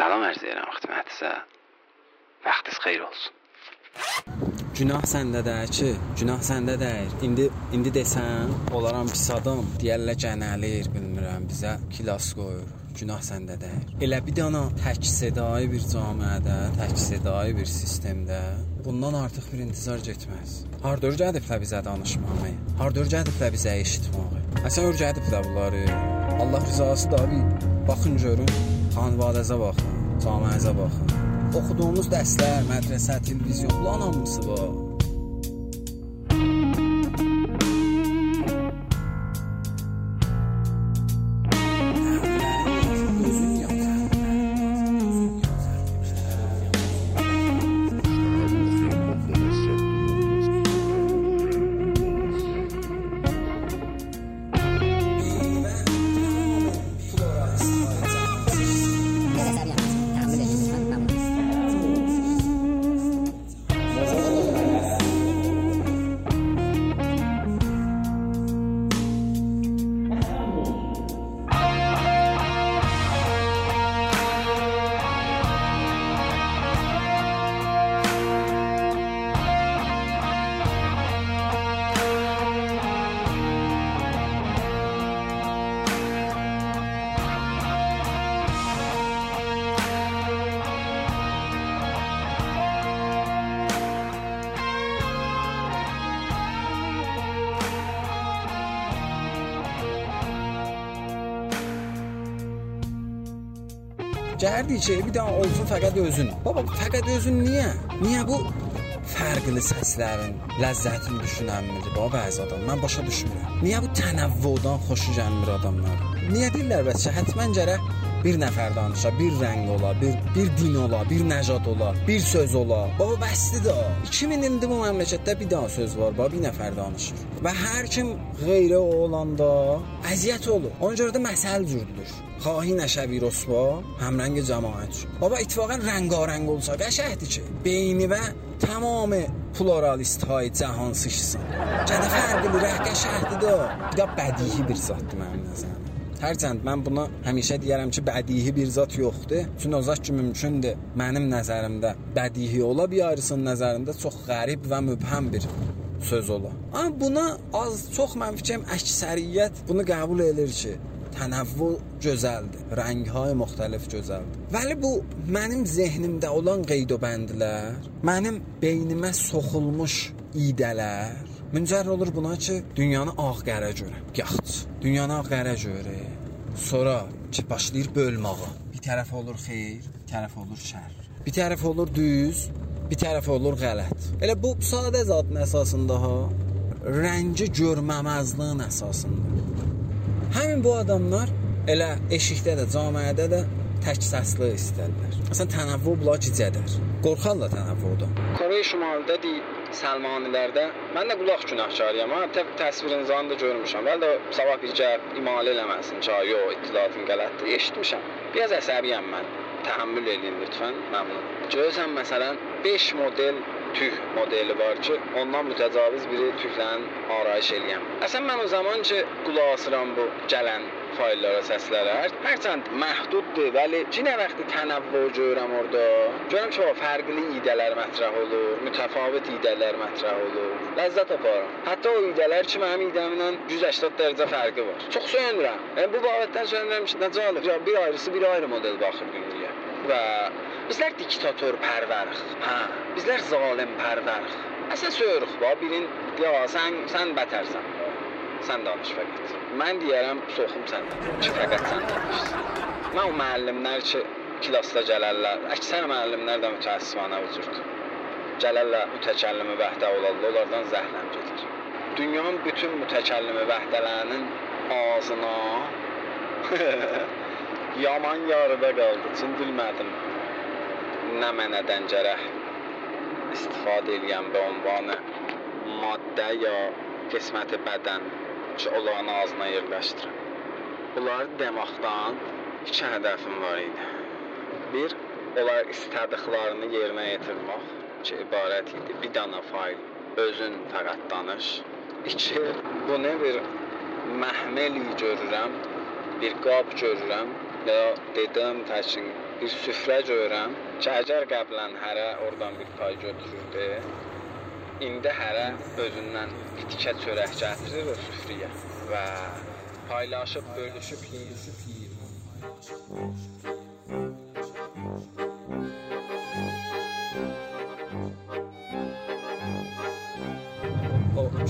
Salam ərz edirəm xidmətinizə. Vaxtınız xeyir olsun. Günah səndədir ki, günah səndədir. İndi indi desən, olaram pis adam, deyərlər gənəlir, bilmirəm, bizə kilas qoyur. Günah səndədir. Elə bir dana tək sedai bir camiədə, tək sedai bir sistemdə bundan artıq bir intizar getməz. Harda öyrədiblər bizə danışmağı? Harda öyrədiblər bizə eşitməyi? Əsən öyrədiblər bunları. Allah rızası da bir baxın görün, xanvadəzə baxın, camiəzə baxın. Oxuduğumuz dərslər, mədrəsə, televiziyon, bunların hamısı var. Gəldi ki, bir dənə olsun fəqət özün. Baba, fəqət özün niyə? Niyə bu fərqli səslərin ləzzətini düşünənmir baba bəzi adam. Mən başa düşmürəm. Niyə bu tənəvvüdən xoşu gəlmir adamlar? Niyə deyirlər bəs həttəmən gərək bir nəfər danışa, bir rəng ola, bir bir din ola, bir nəcad ola, bir söz ola. Baba bəsdir də. 2000 ildir bu məmləkətdə bir dənə söz var, baba bir nəfər danışır. Və hər kim qeyri olanda əziyyət olur. Ona görə də məsəl cürdür. Xahi nəşəvi rüsva, həmrəng cəmaət. Baba ittifaqən rəngarəng olsa qəşəhdir ki, beyni və tamam pluralist sıçsın. Gədə fərqli rəh qəşəhdir də. Bir də bədihi bir zatdır mənim nəzərimdə. Hərçənd mən buna həmişə deyərəm ki, bədihi bir zat yoxdur. Çünki o zat ki mümkündür mənim nəzərimdə bədihi ola, bir ayrısının nəzərində çox qərib və mübhəm bir söz ola. Amma buna az çox mən fikrim əksəriyyət bunu qəbul edir ki, tənəvvü gözəldir, rəngهای müxtəlif gözəldir. Vəli bu mənim zehnimdə olan qeyd və bəndlər, mənim beynimə soxulmuş idələr müncər olur buna ki, dünyanı ağ-qərə görə. Yaxşı, dünyanı ağ-qərə görə. Sonra ki, başlayır bölməyə. Bir tərəf olur xeyir, bir tərəf olur şər. Bir tərəf olur düz, bir tərəf olur qələt. Elə bu sadə zatın əsasında ha, rəngi görməməzliyin əsasında. Həmin bu adamlar elə eşikdə də, camiədə də tək səsli istərlər. Məsələn, tənəvvü bunlar gicədər. Qorxarlar tənəvvüdən. Koreya Şimalında deyil, Səlmanilərdə mən də qulaq günahkarıyam. Mən tə təsvirinizanı da görmüşəm. Bəlkə sabah bir gəl imal eləməsin ki, yox, ittidadın qələtdir. Eşitmişəm. Biraz əsəbiyəm mən. Təhəmmül eləyin lütfən. Məmnun. Görürsən məsələn 5 model tüh modeli var ki, ondan mütəcaviz biri tühlərin arayış eləyəm. Əsən mən o zaman ki, qulaq asıram bu gələn فایل را سس لرد هرچند محدود ده ولی چی نه وقتی تنوع جورم اردا جورم چه با فرقلی ایدلر مطرح اولو متفاوت ایدلر مطرح اولو لذت اپارم حتی او ایدلر چی مهم ایدم اینا جز اشتاد درجه فرقه بار چو خسو این بو باوت در شو اندرم شد نجال جا بیر ایرسی بیر ایر مدل باخر گنگیه و بزلر دکتاتور پرورخ. ها. بزلر ظالم پرورخ. اصلا سورخ با بیرین یا سن بترسن sən danış fəqət. Mən deyərəm, soxum səndən. Ki fəqət sən danışsan. Mən o müəllimlər ki, klassda gələrlər, əksər müəllimlər də mütəəssifana vücuddur. Gələrlər mütəkəllimi vəhdə olarlar, onlardan zəhləm gedir. Dünyanın bütün mütəkəllimi vəhdələrinin ağzına yaman yarıda qaldı, çindilmədim. Nə mənədən gərək istifadə eləyəm və onvanı maddə ya qisməti bədən ki, onların ağzına yerləşdirin. Bunları deməkdən iki hədəfim var idi. Bir, onlar istədiklərini yerinə yetirmək ki, ibarət idi. Bir dana fayl özün fəqət danış. İki, bunu bir məhməli görürəm, bir qab görürəm və dedim təkin bir süfrə görürəm ki, əgər qəblən hərə oradan bir pay götürürdü, indi hərə özündən bir tikə çörək gətirir o süfrəyə və paylaşıb, bölüşüb, yeyişib, yeyir.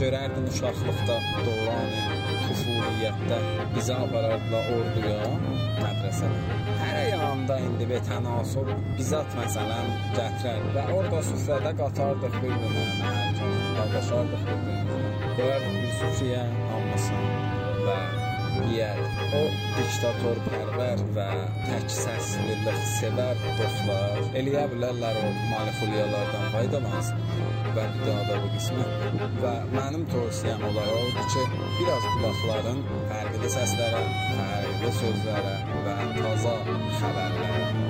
Görərdin uşaqlıqda, dövranı, tufuliyyətdə bizi aparardılar orduya, mədrəsəyə. Hər yanında indi və tənasub bizat məsələn gətirər və orada süfrədə qatardıq bir-birinə, hər kəs qardaşardıq bir-birinə. Qoyardıq bir süfrəyə hamısını və yeyər. O diktator pərvər və tək səslilik sevər dostlar eləyə bilərlər o manipulyasiyalardan faydalansın və bir daha da bu qismət. Və mənim tövsiyəm onlara odur ki, biraz qulaqların fərqli səslərə, fərqli sözlərə və taza xəbərlərə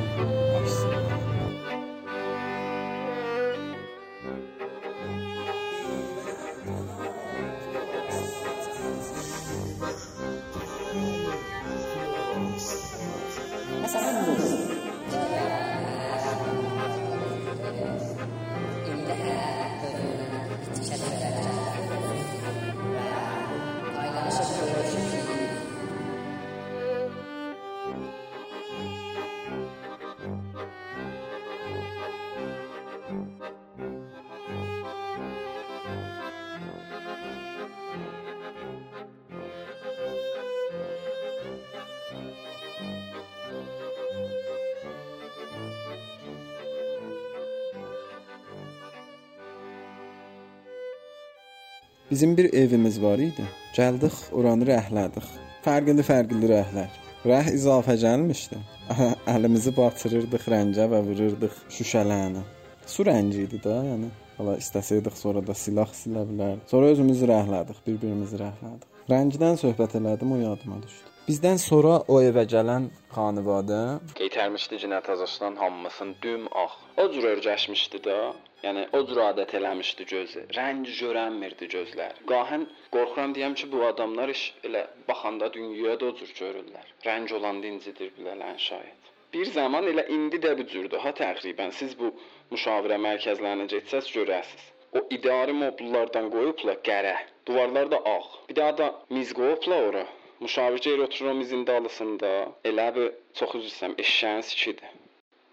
Bizim bir evimiz var idi. Gəldik, oranı rəhlədik. Fərqli-fərqli rəhlər. Rəh izafə gəlmişdi. Əlimizi batırırdıq rəngə və vururdıq şüşələnə. Su rəngi idi da, yəni. Hala istəsəydik sonra da silah silə bilərdik. Sonra özümüzü rəhlədik, bir-birimizi rəhlədik. Rəngdən söhbət elədim, o yadıma düşdü. Bizdən sonra o evə gələn xanəvadə Qeytərmişdi cinət azasından hamısını düm ax. O cür örgəşmişdi də. Yəni o cür adət eləmişdi gözü. Rəng görənmirdi gözlər. Qahən qorxuram deyəm ki, bu adamlar iş elə baxanda dünyaya da o cür görürlər. Rəng olanda incidir bilələn şayət. Bir zaman elə indi də bu cürdür ha təqribən. Siz bu müşavirə mərkəzlərinə getsəz görəsiz. O idarə mobillardan qoyublar qərə. Divarlar da ağ. Bir daha da miz qoyublar ora. Müşavir yer oturur o mizin dalısında. Elə bir çox üzr istəyirəm, eşşəyin sikidir.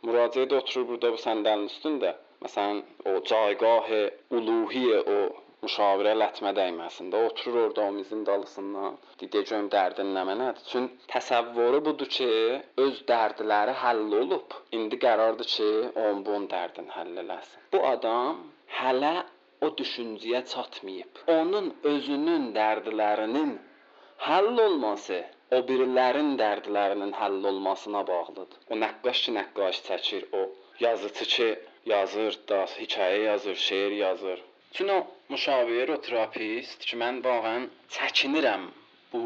Müraciət oturur burada bu səndəlin üstündə. Məsələn, o caygahı uluhiyyə o müşavirə lətmə dəyməsində oturur orada o mizin dalısından. Deyəcəm dərdin nə mənədir? Çün təsəvvürü budur ki, öz dərdləri həll olub. İndi qərardır ki, onun bu dərdin həll eləsin. Bu adam hələ o düşüncəyə çatmayıb. Onun özünün dərdlərinin həll olması o birilərin dərdlərinin həll olmasına bağlıdır. O nəqqaş ki, nəqqaş çəkir, o yazıcı ki, yazır, da hekayə yazır, şeir yazır. Çünki o müşavir, o terapist ki, mən vağən çəkinirəm bu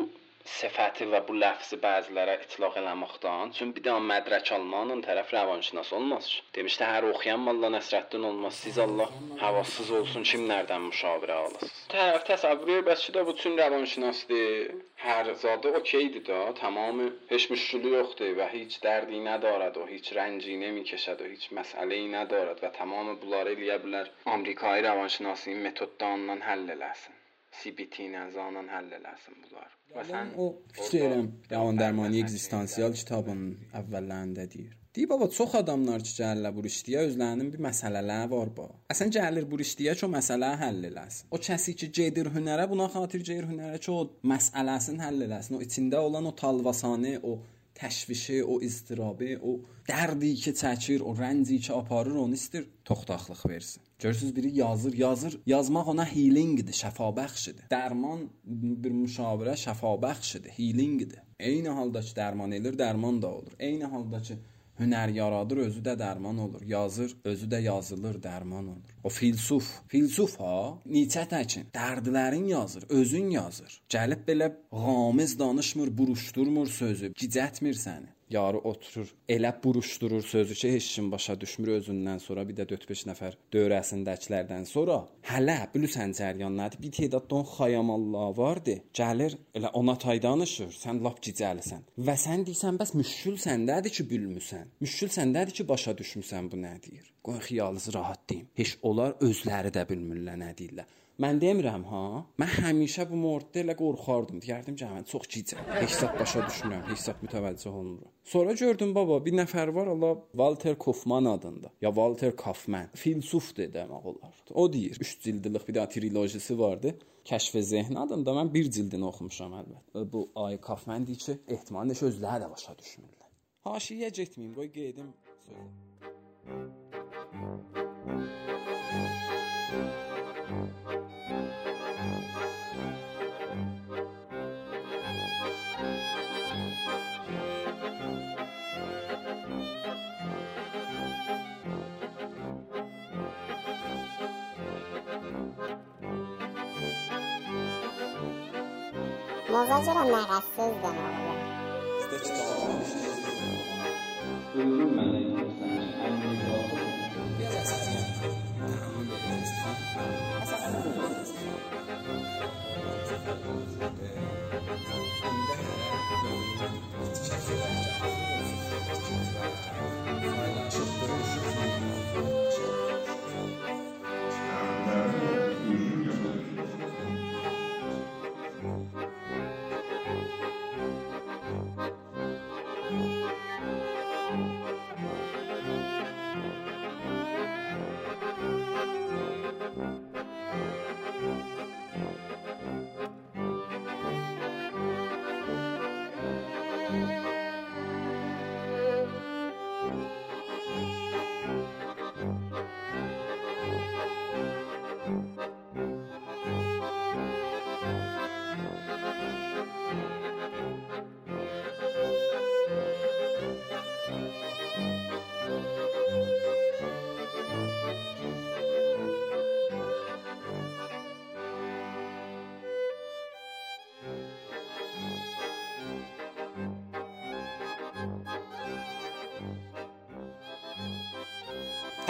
sifəti və bu ləfzi bəzilərə itlaq eləməkdən. Çünki bir də mədrək almanın tərəf rəvanşinas olmaz. Demişdi, hər oxuyan malla Nəsrəddin olmaz. Siz Allah havasız olsun kimlərdən müşavirə alasınız? Tərəf təsəvvür edir, bəs ki də bu bütün rəvanşinasdır. Hər zadı okeydir də, tamamı heç müşkülü yoxdur və heç dərdi nədarad o, heç rənci nemikəşəd o, heç məsələyi nədarad və tamamı bunları eləyə bilər. Amerikai rəvanşinasının metodlarından həll eləsin. CBT ilə zanan həll eləsin bunlar. Və sən o fikir edirəm, Yaman Dərmani Ekzistansial kitabının əvvəllərində deyir. Deyir baba, çox adamlar ki, gəlirlər bu işləyə, özlərinin bir məsələləri var ba. Əsən gəlir bu işləyə ki, o məsələni həll eləsin. O kəsi ki, gedir hünərə, buna xatir gedir hünərə ki, o məsələsini həll eləsin. O içində olan o talvasanı, o təşvişi, o iztirabı, o dərdi ki çəkir, o rənci ki aparır, onu istir toxtaqlıq versin. Görürsüz biri yazır, yazır. Yazmaq ona healingdir, şəfabəxşidir. Dərman bir müşavirə şəfabəxşidir, healingdir. Eyni halda ki dərman edir, dərman da olur. Eyni halda ki hünər yaradır, özü də dərman olur. Yazır, özü də yazılır, dərman olur. O filsuf, filsuf ha, Nietzsche təkin, dərdlərin yazır, özün yazır. Gəlib beləğamiz danışmır, buruşturmur sözü, gicətmir səni. Yarı oturur, elə buruşdurur sözü ki, heç kim başa düşmür özündən sonra bir də 4-5 nəfər dövrəsindəkilərdən sonra hələ bilirsən cəryan nədir? Bir tədad don xayamallah vardı. Gəlir elə ona tay danışır. Sən lap gicəlisən. Və sən deyirsən bəs müşkül səndədir ki, bilmirsən. Müşkül səndədir ki, başa düşmüsən bu nə deyir. Qoy xəyalınız rahat deyim. Heç onlar özləri də bilmirlər nə deyirlər. Mən demirəm ha. Mən həmişə bu morddə elə qorxardım. Deyərdim ki, mən çox gicə. Heç zət başa düşmürəm, heç zət mütəvəccüh olmuram. Sonra gördüm baba, bir nəfər var, Allah Walter Kaufman adında. Ya Walter Kaufman. Filsufdur demək olar. O deyir, 3 cildlik bir də trilojisi vardı. Kəşf zehn adında mən bir cildini oxumuşam əlbəttə. Bu Ay Kaufman deyir ki, ehtimal ki, özləri də başa düşmürlər. Haşiyə getməyim, qoy gedim sözə. Bozocira nagassizdir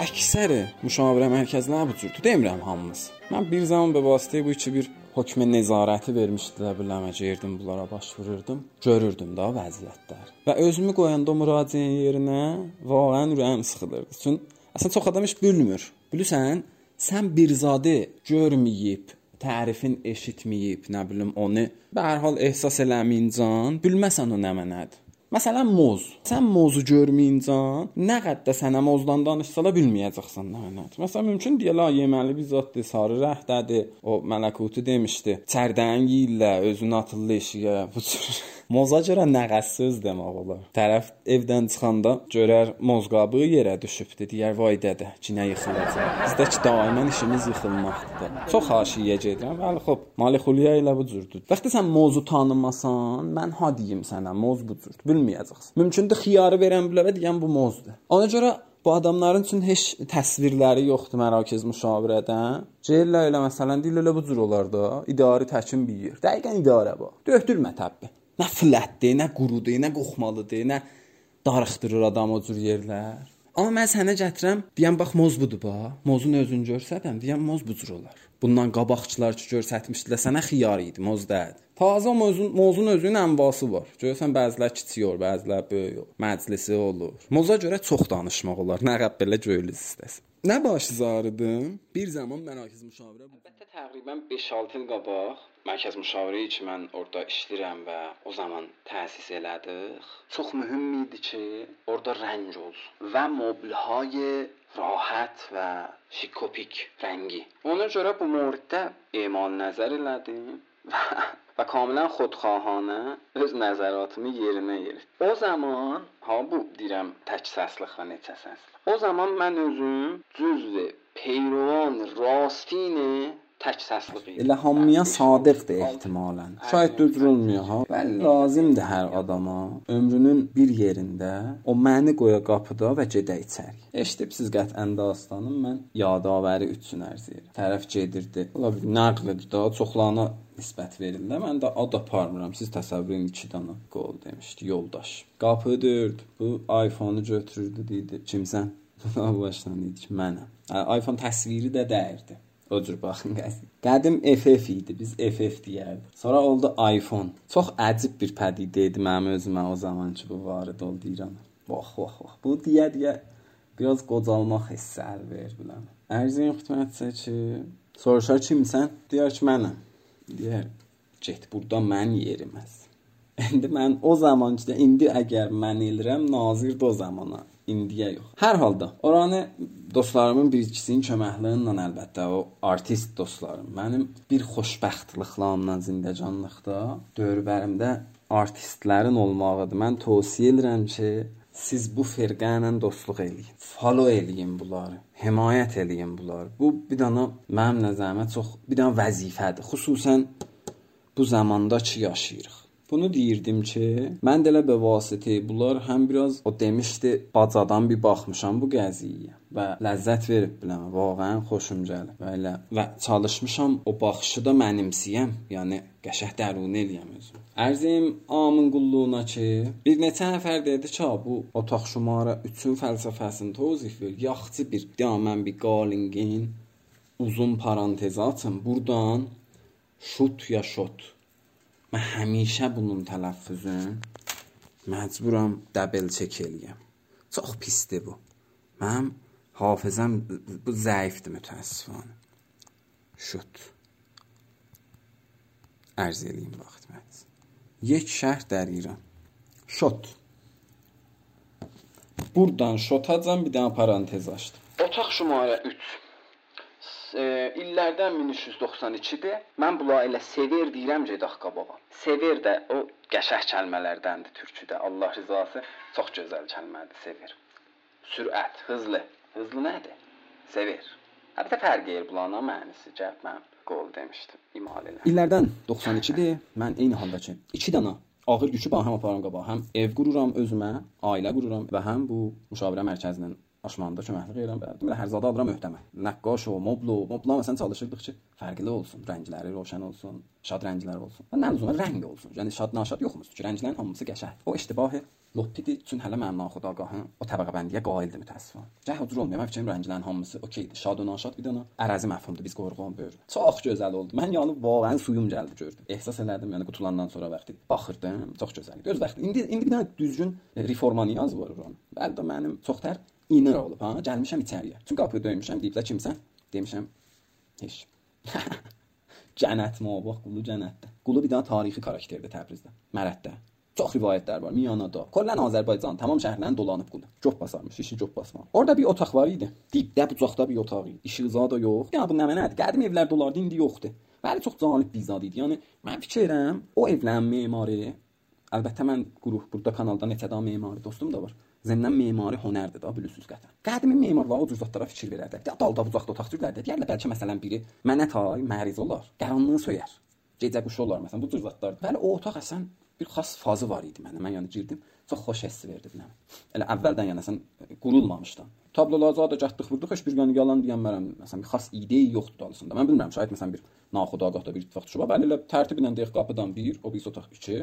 Əksəri müşavirə mərkəzləri bu cürdür. Demirəm hamımız. Mən bir zaman be vasitə bu iki bir hökmə nəzarəti vermişdilər biləmə girdim bunlara baş vururdum. Görürdüm də vəziyyətlər. Və özümü qoyanda müraciət yerinə vaqəən ürəyim sıxılırdı. Çünki əslən çox adam heç bilmir. Bilirsən, sən bir zadı görməyib, tərifin eşitməyib, nə bilim onu və hər hal ehsas eləməyincən, bilməsən o nə mənadır. Məsələn, moz. Sən mozu görməyincən, nə qədər sənə mozdan danışsalar bilməyəcəksən nə mənadır. Məsələn, mümkün deyirlər, yeməli bir zaddır, sarı rəhdədir. O mələkutu demişdi. Çərdən yeyirlər, özünü atırlar eşiyə. Bu cür Moza görə nəğəs söz demək olar. Tərəf evdən çıxanda görər mozqabı yerə düşübdü, deyər vay dədə, cinə yıxılacaq. Bizdəki daimən işimiz yıxılmaqdır. Çox haşiyə gedirəm. Bəli, xop, Malixuliya ilə bu cürdür. Vaxtı sən mozu tanımasan, mən ha deyim sənə, moz bu cürdür. Bilməyəcəksən. Mümkündür xiyarı verən bilərə deyən bu mozdur. Ona görə Bu adamların üçün heç təsvirləri yoxdur mərakiz müşavirədən. Gəlirlər elə məsələn deyirlər bu cür olar da, idarə təkin bir yer. Dəqiqən idarə bu. Döhdürmə təbbi. Nə flətdir, nə qurudur, nə qoxmalıdır, nə darıxdırır adam o cür yerlər. Amma mən sənə gətirəm, deyəm bax moz budur bax. Mozun özünü görsədəm, deyəm moz bu cür olar. Bundan qabaqçılar ki göstərmişdilər sənə xiyar idi, moz deyil. Taze mozun, mozun özünün ənvası var. Görürsən bəzilər kiçik olur, bəzilər böyük olur. Məclisi olur. Moza görə çox danışmaq olar. Nə qəb belə göylüz istəsən. Nə başızarıdım? Bir zaman mərakiz müşavirə. Əlbəttə təqribən 5-6 il qabaq mərkəz müşavirəyi ki mən orada işləyirəm və o zaman təsis elədik. Çox mühüm idi ki, orada rəng olsun və راحت و شیکوپیک رنگی. اونا جورا به مرتب ایمان نظر لده و, و کاملا خودخواهانه از نظرات می یرنه یرد او زمان ها بو دیرم تک سسلخ و نچه سسلخ او زمان من ازم جزو پیروان راستینه tək səsli qeyd. Elə hamıya sadiqdir ehtimalən. Şayət düzdür olmuyor ha. Bəli lazımdır hər adama ömrünün bir yerində o məni qoya qapıda və gedə içəri. Eşidibsiz qətən dastanım mən yadavəri üçün ərz edirəm. Tərəf gedirdi. Ola bir nəqlidir da çoxlarına nisbət verirlər. Mən də ad aparmıram. Siz təsəvvür edin 2 dənə qol demişdi yoldaş. Qapı dördü. Bu iPhone-u götürürdü dedi. Kimsən? Başdan dedi ki, mənəm. İPhone təsviri də dəyirdi. O cür baxın qəzi. Qədim FF idi, biz FF deyərdik. Sonra oldu iPhone. Çox əcib bir pədidə idi mənim özümə o zaman ki, bu varid oldu İrana. Vax, vax, vax. Bu deyə deyə biraz qocalmaq hissi əl verir biləm. Ərzin xidmətçi ki, soruşar kimsən? Deyər ki, mənəm. Deyər, get burdan mən yeriməz. İndi mən o zaman ki, indi əgər mən elirəm, nazirdir o zamana indiyə yox. Hər halda oranı dostlarımın bir ikisinin köməkliyi ilə əlbəttə o artist dostlarım. Mənim bir xoşbəxtliklə ondan zindəcanlıqda dövrbərimdə artistlərin olmağıdır. Mən tövsiyə edirəm ki, siz bu firqə ilə dostluq eləyin. Follow eləyin bunları. Himayət eləyin bunları. Bu bir dana mənim nəzərimə çox bir dana vəzifədir. Xüsusən bu zamanda ki yaşayırıq. Bunu deyirdim ki, mən də elə be vasitə bunlar həm biraz o demişdi, bacadan bir baxmışam bu qəziyyəyə və ləzzət verib biləm. Vaqəən xoşum gəlir. Və elə və çalışmışam o baxışı da mənimsiyəm, yəni qəşəng dərun eləyəm özüm. Ərzim amın qulluğuna ki, bir neçə nəfər dedi ki, bu otaq şumara 3-ün fəlsəfəsini tozif ver. Yaxçı bir dəmən bir qalingin uzun parantez açın. Burdan şut ya şot من همیشه بونم تلفظه مجبورم دبل چکلیم ساخ پیسته بو. من حافظم بو ضعیفته متاسفانه. شد. ارزیلیم وقت خدمت. یک شهر در ایران. شد. Buradan شد bir بیدن parantez açtım. اتاق شماره 3. E, illərdən 1392-dir. Mən bula elə sever deyirəm gedək qabağa. Sever də o qəşəng kəlmələrdəndir türküdə. Allah rizası çox gözəl kəlmədir, sever. Sürət, hızlı. Hızlı nədir? Sever. Əlbəttə fərq edir bulanın mənisi. Gəl mən qol demişdim. İmal elə. İllərdən 92-dir. Mən eyni halda ki, 2 dənə ağır yükü ba həm aparan qabağa, həm ev qururam özümə, ailə qururam və həm bu müşavirə mərkəzinin aşmanda köməklik edirəm. Deməli hər zadə alıram öhdəmə. Nəqqaş o, moblu, mobla məsələn çalışırdıq ki, fərqli olsun, rəngləri roşan olsun, şad rənglər olsun. Və nə uzun rəng olsun. Yəni şad naşad yoxmuş ki, rənglərin hamısı qəşəng. O iştibahi Lopidi üçün hələ mənim naxudagahım o təbəqə bəndiyə qaildir mütəəssifən. Gəh cür olmuyor. Mən fikrim rənglərin hamısı okeydir. Şad və naşad bir dənə ərazi məfhumdur. Biz qoyurğan böyür. Çox gözəl oldu. Mən yəni vaqəən suyum gəldi gördüm. Ehsas elədim yəni qutulandan sonra vaxtı baxırdım. Çox gözəl idi. Öz vaxtı. İndi indi bir dənə düzgün reforma niyaz var oran. Əldə mənim çox tər inər olub ha. Gəlmişəm içəriyə. Çünki qapını döymüşəm, deyiblər kimsən? Demişəm heç. Cənnət məbaq qulu cənnətdə. Qulu bir dənə tarixi karakterdir Təbrizdə. Mərəddə. Çox rivayətlər var. Miyanada. Kollən Azərbaycan tamam şəhərlərini dolanıb qulu. Cop basarmış, işi cop basma. Orada bir otaq var idi. Dibdə bucaqda bir otaq idi. İşığı da yox. Ya bu nə mənədir? Qədim evlər dolardı, indi yoxdur. Bəli, çox cəlib bir zad idi. Yəni mən fikirəm, o evlərin memarı Əlbəttə mən quruq burada kanalda neçə daha memari dostum da var. Zəndən memari hünərdir da bilirsiniz qətən. Qədimi memar var, o cür zətlərə fikir verərdi. Ya dalda bucaqda otaq sürlərdi. Deyərlər bəlkə məsələn biri mənə tay məriz olar, qaranlığı söyər. Gecə quşu olar məsələn bu cür zətlər. Bəli, o otaq əsən bir xas fazı var idi mənə. Mən yəni girdim, çox xoş hiss verdi biləm. Elə əvvəldən yəni sən qurulmamışdan. Tablolar zadə gətdik vurduq, heç bir yəni yalan deyənmərəm. Məsələn bir xas ideya yoxdur dalısında. Mən bilmirəm, şayət məsələn bir naxudagahda bir ittifaq düşüb. Bəli, elə tərtib ilə deyək qapıdan 1, o bir otaq 2,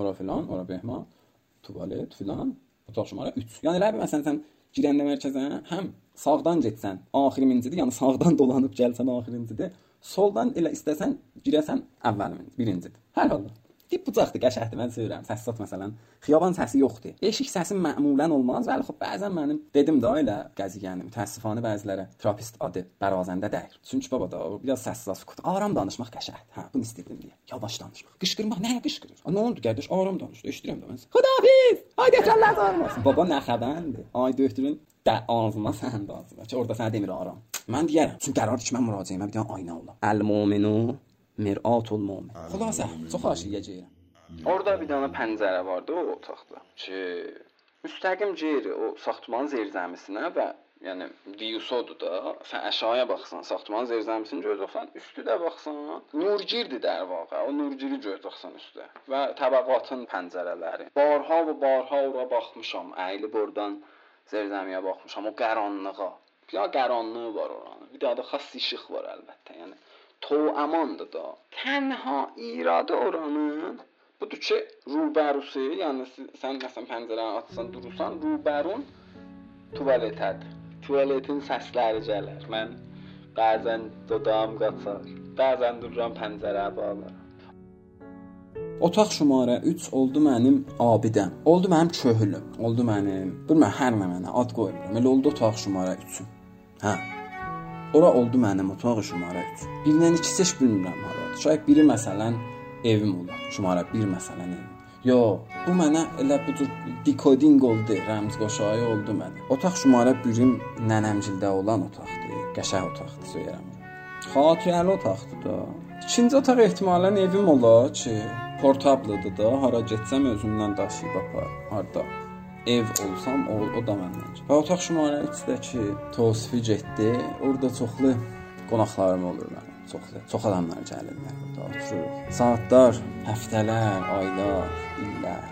ora filan, ora behma, tualet filan, otaq şumara 3. Yəni elə bir məsələn sən girəndə mərkəzə həm sağdan getsən, axirincidir, yəni sağdan dolanıb gəlsən axirincidir. Soldan elə istəsən girəsən əvvəlimin, birincidir. Hər halda Tip bucaqdır, qəşəngdir. Mən sevirəm. Səs sat məsələn. Xiyaban səsi yoxdur. Eşik səsi məmulən olmaz. Bəli, xop bəzən mənim dedim də elə qəziyyənim. Təəssüfənə bəzilərə terapist adı bərazəndə dəyir. Çünki baba da biraz səssiz sükut. Aram danışmaq qəşəngdir. Hə, bunu istəyirdim deyə. Yavaş danışmaq. Qışqırmaq nəyə qışqırır? Nə oldu qardaş? Aram danış. Eşidirəm də mən. Xudafiz. Ay dəkəllər olmasın. Baba nə xəbərdir? Ay döktürün də ağzıma sən də ağzıma. Ki orada sənə demir aram. Mən deyərəm. Çünki qərardır ki, mən müraciəmə bir dənə ayna olam. Əl-muminu Mir'atul mumin. Xülasə, çox xahiş edəcəyəm. Orada bir dənə pəncərə vardı o otaqda ki, müstəqim geyir o saxtmanın zirzəmisinə və yəni view-sodur da. Sən aşağıya baxsan, saxtaman zirzəmisini görəcəksən, üstü də baxsan, nurgirdir də vaqa. O nurgiri görəcəksən üstdə. Və təbəqatın pəncərələri. Barha və barha ora baxmışam, əyilib oradan zirzəmiyə baxmışam, o qaranlığa. Ya qaranlığı var oranın. Bir daha da xas işıq var əlbəttə. Yəni to amandır da. Tənha iradı oranın budur ki, rubərusu, yəni sən məsələn pəncərəni açsan, durursan, rubərun tualetədir. Tualetin səsləri gəlir. Mən bəzən dodağım qaçar. Bəzən dururam pəncərəyə bağlaram. Otaq şumara 3 oldu mənim abidəm. Oldu mənim köhülüm. Oldu mənim. Bilmirəm hər nə mənə ad qoymuram. Elə oldu otaq şumara 3-üm. Hə. Ora oldu mənim otaq şumara 3. Birindən ikisi heç bilmirəm haradır. Şayad biri məsələn evim olar. Şumara 1 məsələn evim. Yo, bu mənə elə bu cür dekodinq oldu, rəmz qoşayi oldu mənə. Otaq şumara 1-im nənəmgildə olan otaqdır. Qəşəng otaqdır söyürəm. Xatirəli otaqdır da. İkinci otaq ehtimalən evim olar ki, portablıdır da, hara getsəm özümdən daşıyıb apar. Harda ev olsam o, o da məndən. Və otaq şumara 3-dəki Tosfi getdi. Orada çoxlu qonaqlarım olur mənim. Çoxlu, çox adamlar gəlirlər burada otururuq. Saatlar, həftələr, aylar, illər.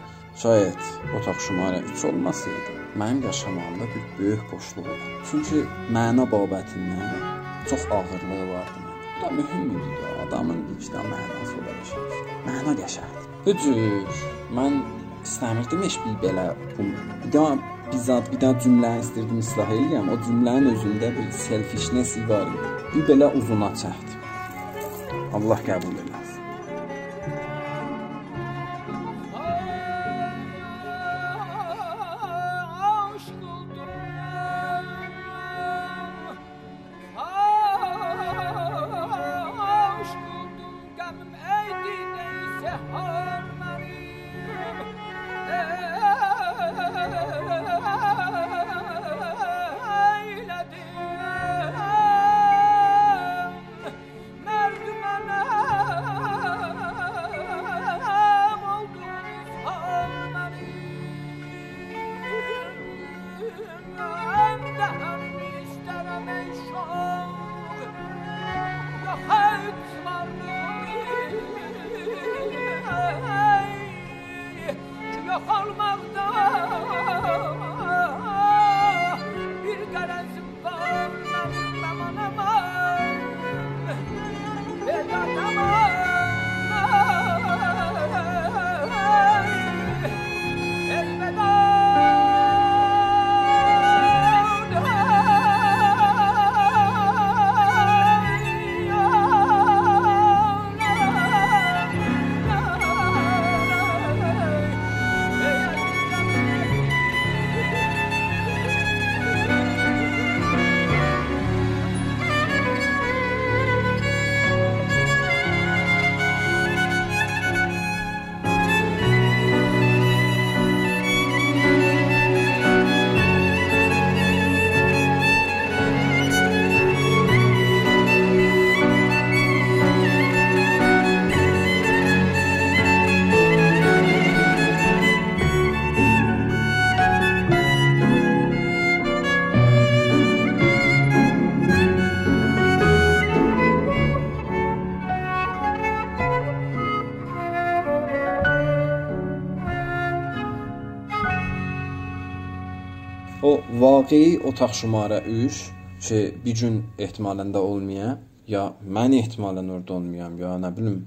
Şayət otaq şumara 3 olmasaydı, mənim yaşamağımda bir böyük boşluq olardı. Çünki məna babətindən çox ağırlığı vardı məndə. Bu da mühüm idi da, adamın vicdan mənası ola bilər. Məna qəşəngdir. Bu cür mən istəmirdim heç bir belə bu bir bizzat bir daha cümləni istirdim islah eləyəm. O cümlənin özündə bir selfishness var idi. Bir belə uzuna çəkdim. Allah qəbul eləsin. O vaqeyi otaq şumara 3 ki, bir gün ehtimalən də olmaya, ya mən ehtimalən orada olmayam, ya nə bilim,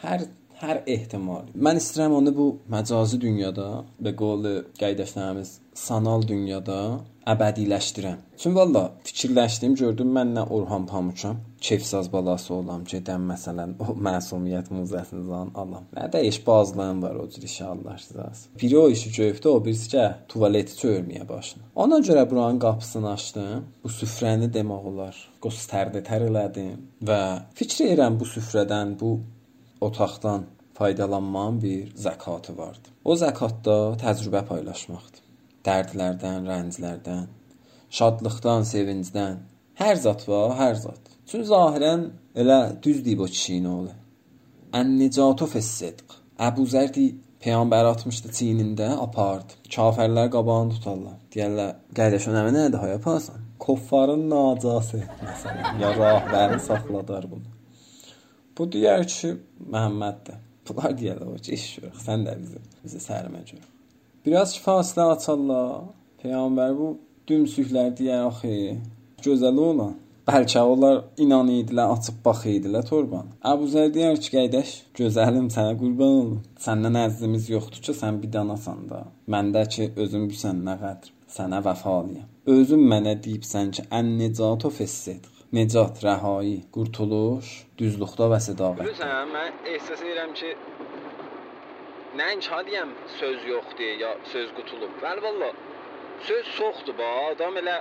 hər hər ehtimal. Mən istəyirəm onu bu məcazi dünyada və qolu qaydəşlərimiz sanal dünyada əbədiləşdirəm. Çünki valla fikirləşdim, gördüm mən nə Orhan Pamukam, kefsaz balası olam, gedəm məsələn o məsumiyyət muzəsindən alam. Nə də iş bazlığım var o cür inşallah sizəs. Biri o işi görübdü, o birisi ki, tualeti çörməyə başladı. Ona görə buranın qapısını açdım. Bu süfrəni demək olar, göstərdi, tər elədim və fikir edirəm bu süfrədən, bu otaqdan faydalanmanın bir zəkatı vardı. O zəkatda təcrübə paylaşmaqdır. Dərdlərdən, rənclərdən, şadlıqdan, sevincdən, hər zat var, hər zat. Çünki zahirən elə düz deyib o kişinin oğlu. Ən-nicatu fis-sidq. Əbu Zərdi Peyğəmbər atmışdı çiynində, apardı. Kafirlər qabağını tutarlar. Deyirlər, "Qardaş, nə nədir hay yapasan?" Koffarın nacası məsələn, ya rəhbəri saxladar bunu. Bu deyər ki, Məhəmməddir. Bunlar deyirlər, "O iş görək, sən də bizi bizi sərmə gör." Biraz fasilə açarlar. Peyğəmbər bu dümsüklər deyər axı. Gözəli olan. Bəlkə onlar inan idilər, açıb bax idilər torban. Əbu Zər deyər ki, qardaş, gözəlim sənə qurban olum. Səndən əzizimiz yoxdur ki, sən bir danasan da. Məndə ki, özüm bilsən nə qədər. Sənə vəfalıyam. Özün mənə deyibsən ki, ən necatı fəssid necat, rəhayi, qurtuluş, düzlükdə və sədaqət. Bilirsən, mən ehsas edirəm ki, nəinki ha deyəm söz yoxdur ya söz qutulub. Bəli vallah. Söz çoxdur ba, adam elə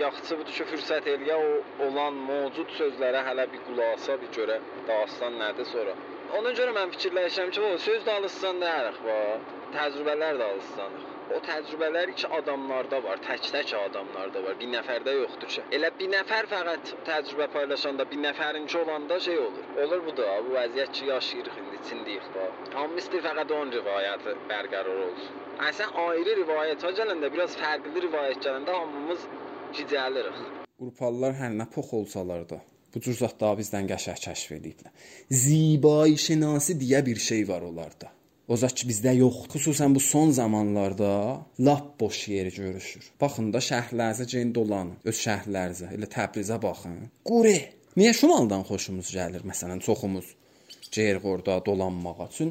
yaxşı budur ki, fürsət eləyə o olan mövcud sözlərə hələ bir qulaq asa, bir görə dastan nədir sonra. Ona görə mən fikirləşirəm ki, o söz danışsan da hərək var, təcrübələr də alırsanıq. O təcrübələr iki adamlarda var, tək-tək adamlarda var. Bir nəfərdə yoxdur ki. Elə bir nəfər fəqət təcrübə paylaşanda, bir nəfərinki olanda şey olur. Olur bu da, bu vəziyyət ki, yaşayırıq içindəyik da. Hamı istəyir fəqət onun rivayəti bərqərar olsun. Əslən ayrı rivayətə gələndə, biraz fərqli rivayət gələndə hamımız gicəlirik. Avropalılar hər nə pox olsalar da bu cür zatları bizdən qəşəng kəşf ediblər. Zibai şinasi deyə bir şey var onlarda. O zat ki bizdə yoxdur. Xüsusən bu son zamanlarda lap boş yeri görüşür. Baxın da şəhərlərinizə gen dolanın. Öz şəhərlərinizə, elə Təbrizə baxın. Qure. Niyə şimaldan xoşumuz gəlir məsələn çoxumuz Cerqorda dolanmağa? Çün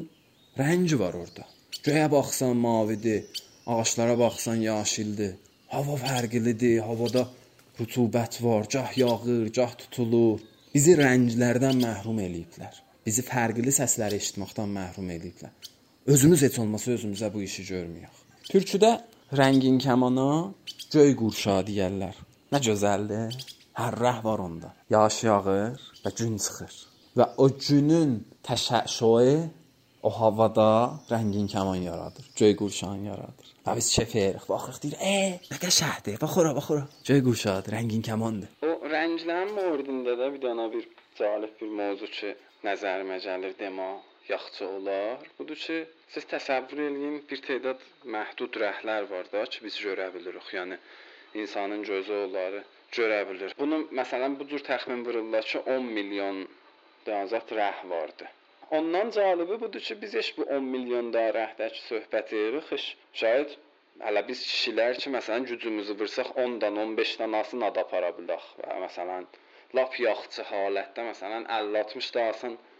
rəngi var orada. Göyə baxsan mavidir, ağaclara baxsan yaşildir. Hava fərqlidir, havada rütubət var, gah yağır, gah tutulur. Bizi rənglərdən məhrum eləyiblər. Bizi fərqli səsləri eşitməkdən məhrum eləyiblər. Özümüz heç olmasa özümüzə bu işi görmüyük. Türküdə rəngin kəmana göy qurşa deyirlər. Nə gözəldir. Hər rəh var onda. Yağış yağır və gün çıxır. Və o günün təşəşşüyü o havada rəngin kəman yaradır. Göy qurşan yaradır. Və biz kef edirik. Baxırıq deyir, "E, nə qəşəngdir. Baxıra, baxıra. Göy qurşadır, rəngin kəmandır." O rənglərin mövzusunda da bir dana bir cəlib bir mövzu ki, nəzərimə gəlir demə yaxşı olar. Budur ki, siz təsəvvür eləyin, bir tədad məhdud rəhlər var da ki, biz görə bilirik. Yəni insanın gözü onları görə bilir. Bunu məsələn bu cür təxmin vururlar ki, 10 milyon dazat rəh vardı. Ondan cəlibi budur ki, biz heç bu 10 milyon da rəhdəki söhbət edirik. Heç şayad hələ biz kişilər ki, məsələn gücümüzü vırsaq 10-dan 15-dən asın ad apara bilərik. Və məsələn lap yaxçı halətdə məsələn 50-60 dasın ad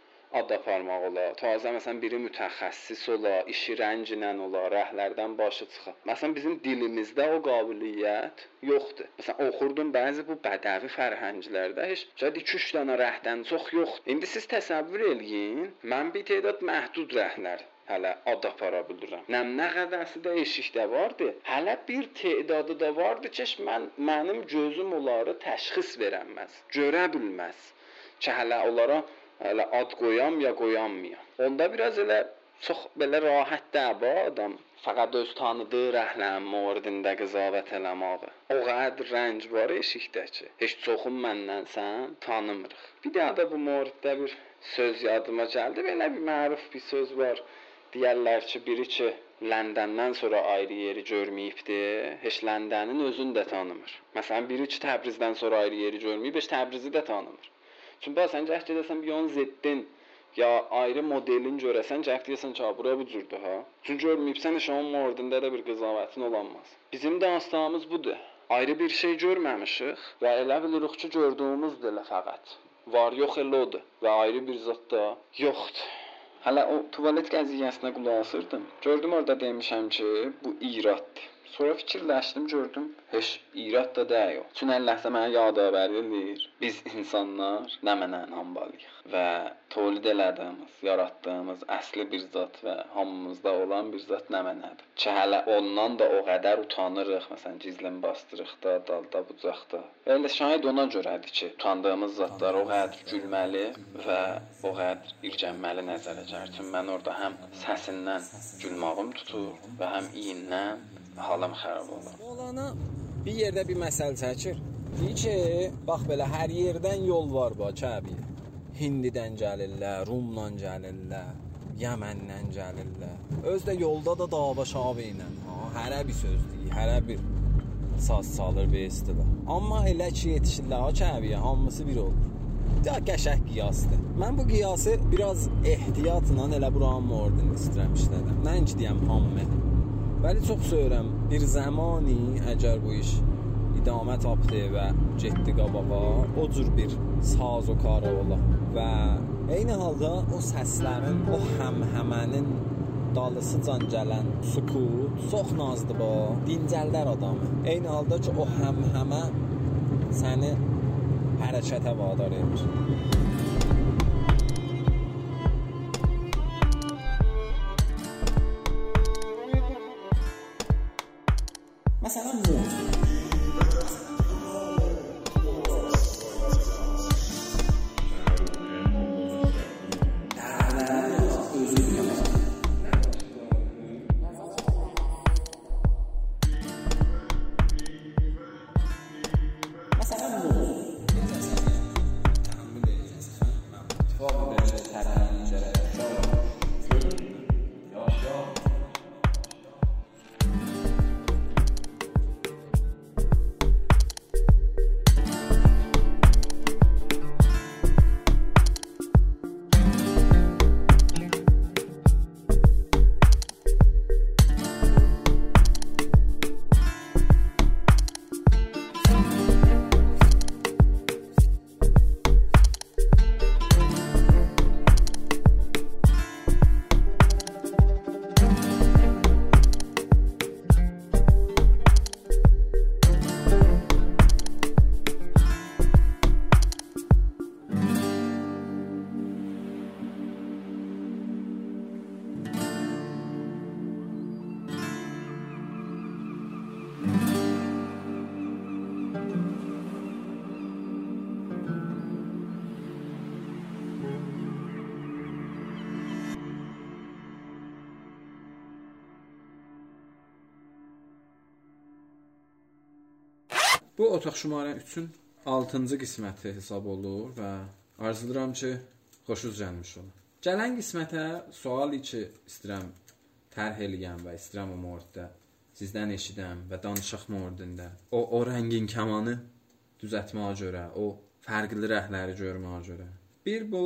aparmaq olar. Tazə məsələn biri mütəxəssis ola, işi rənglə ola, rəhlərdən başı çıxa. Məsələn bizim dilimizdə o qabiliyyət yoxdur. Məsələn oxurdum bəzi bu bədəvi fərhənglərdə heç şəd 2-3 dənə rəhdən çox yoxdur. İndi siz təsəvvür eləyin, mən bir tədad məhdud rəhlər hələ ad apara bilirəm. Nəm nə qədərsi də eşikdə vardı. Hələ bir tədadı da vardı ki, mən mənim gözüm onları təşxis verəməz, görə bilməz. Ki hələ onlara hələ ad qoyam ya qoyanmayam. Onda biraz elə çox belə rahat dəba adam fəqət öz tanıdığı rəhlərin mövridində qızavət eləməyi. O qədər rəng var eşikdəki. Heç çoxun məndənsən tanımırıq. Bir daha da bu mövriddə bir söz yadıma gəldi. Belə bir məruf bir söz var. Deyərlər ki, biri ki Ləndəndən sonra ayrı yeri görməyibdi, heç Ləndənin özünü də tanımır. Məsələn, biri ki Təbrizdən sonra ayrı yeri görməyib, heç Təbrizi də tanımır. Çünki bazen cəhd edəsən bir onun ziddin ya ayrı modelin görəsən, cəhd edəsən ki, bura bu cürdür ha. Çünki görməyibsən, heç onun mordində da bir qızavətin olanmaz. Bizim danışdığımız budur. Ayrı bir şey görməmişik və elə bilirik ki, gördüyümüzdür elə fəqət. Var yox elə odur və ayrı bir zət da yoxdur. Hələ o tualet qəziyyəsinə qulaq asırdım. Gördüm orada demişəm ki, bu iraddır. Sonra fikirləşdim, gördüm, heç irad da deyil. Çünki Allahsa mənə yadavər edir. Biz insanlar nə mənə hambalıyıq və tövlid elədiyimiz, yaratdığımız əsli bir zat və hamımızda olan bir zat nə mənədir. Ki hələ ondan da o qədər utanırıq, məsələn, gizlin bastırıq da, dalda, bucaqda. Və elə şahid ona görədir ki, utandığımız zatlar o qədər gülməli və o qədər irgənməli nəzərə gəlir. Çünki mən orada həm səsindən gülmağım tutur və həm iyindən halım xarab olur. Molana bir yerdə bir məsəl çəkir. Deyir ki, bax belə hər yerdən yol var ba Kəbiyə. Hindidən gəlirlər, Rumdan gəlirlər. Yəməndən gəlirlər. Özdə yolda da dava şab ilə. Ha, hərə bir söz deyir, hərə bir saz çalır besidir. Amma elə ki yetişirlər ha kəviyə, hamısı bir olur. Ya qəşəng qiyasdır. Mən bu qiyası biraz ehtiyatla elə buranın mordunu istəyirəm işlədim. Nəinki deyəm hamı. Vəli çox söyürəm, bir zamani əgər bu iş idamə tapdı və getdi qabağa, o cür bir saz o kar ola və eyni halda o səslərin, o həmhəmənin dalısıcan gələn sukut çox nazdır bu. Dincəldər adamı. Eyni halda ki o həmhəmə səni hərəkətə vadar edir. Bu otaq şumarə 3-ün 6-cı qisməti hesab olunur və arzulayıram ki, xoşunuz gəlmiş ola. Gələn qismətə sualı ki, istəyirəm tərh eləyəm və istəyirəm o morddə sizdən eşidəm və danışaq mordində. O o rəngin kamanı düzəltməyə görə, o fərqli rəhləri görməyə görə. Bir bu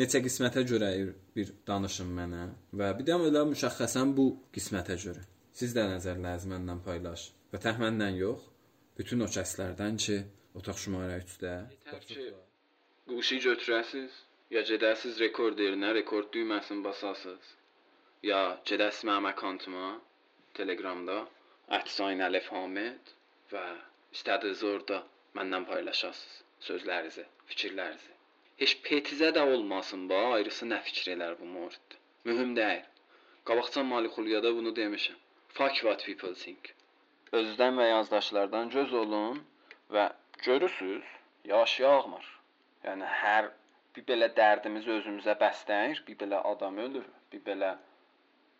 neçə qismətə görə bir danışın mənə və bir də elə müşəxxəsən bu qismətə görə. Siz də nəzərlərinizi məndən paylaş və təxminən yox, bütün o kəslərdən ki, otaq şumarə 3-də Quşu götürəsiz, ya gedəsiz rekord yerinə rekord düyməsini basasız. Ya gedəsiz mənim akkantıma Telegramda @sign Əlif Hamid və istədiniz orada məndən paylaşasınız sözlərinizi, fikirlərinizi. Heç petizə də olmasın ba, ayrısı nə fikir elər bu mord. Mühüm deyil. Qabaqcan Malixuliyada bunu demişəm. Fuck what people think. Özdən və yazdaşlardan göz olun və görürsüz, yaş yağmır. Yəni hər bir belə dərdimizi özümüzə bəsləyir, bir belə adam ölür, bir belə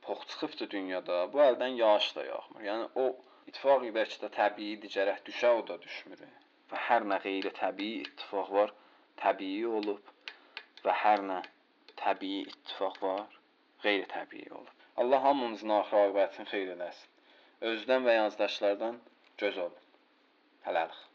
pox çıxıbdı dünyada. Bu əldən yağış da yağmır. Yəni o ittifaq bəlkə də təbii gərək düşə o da düşmür. Və hər nə qeyri təbii ittifaq var, təbii olub və hər nə təbii ittifaq var, qeyri təbii olub. Allah hamımızın axır aqibətini xeyir eləsin. Özdən və yazdaşlardan göz olun. Hələlik.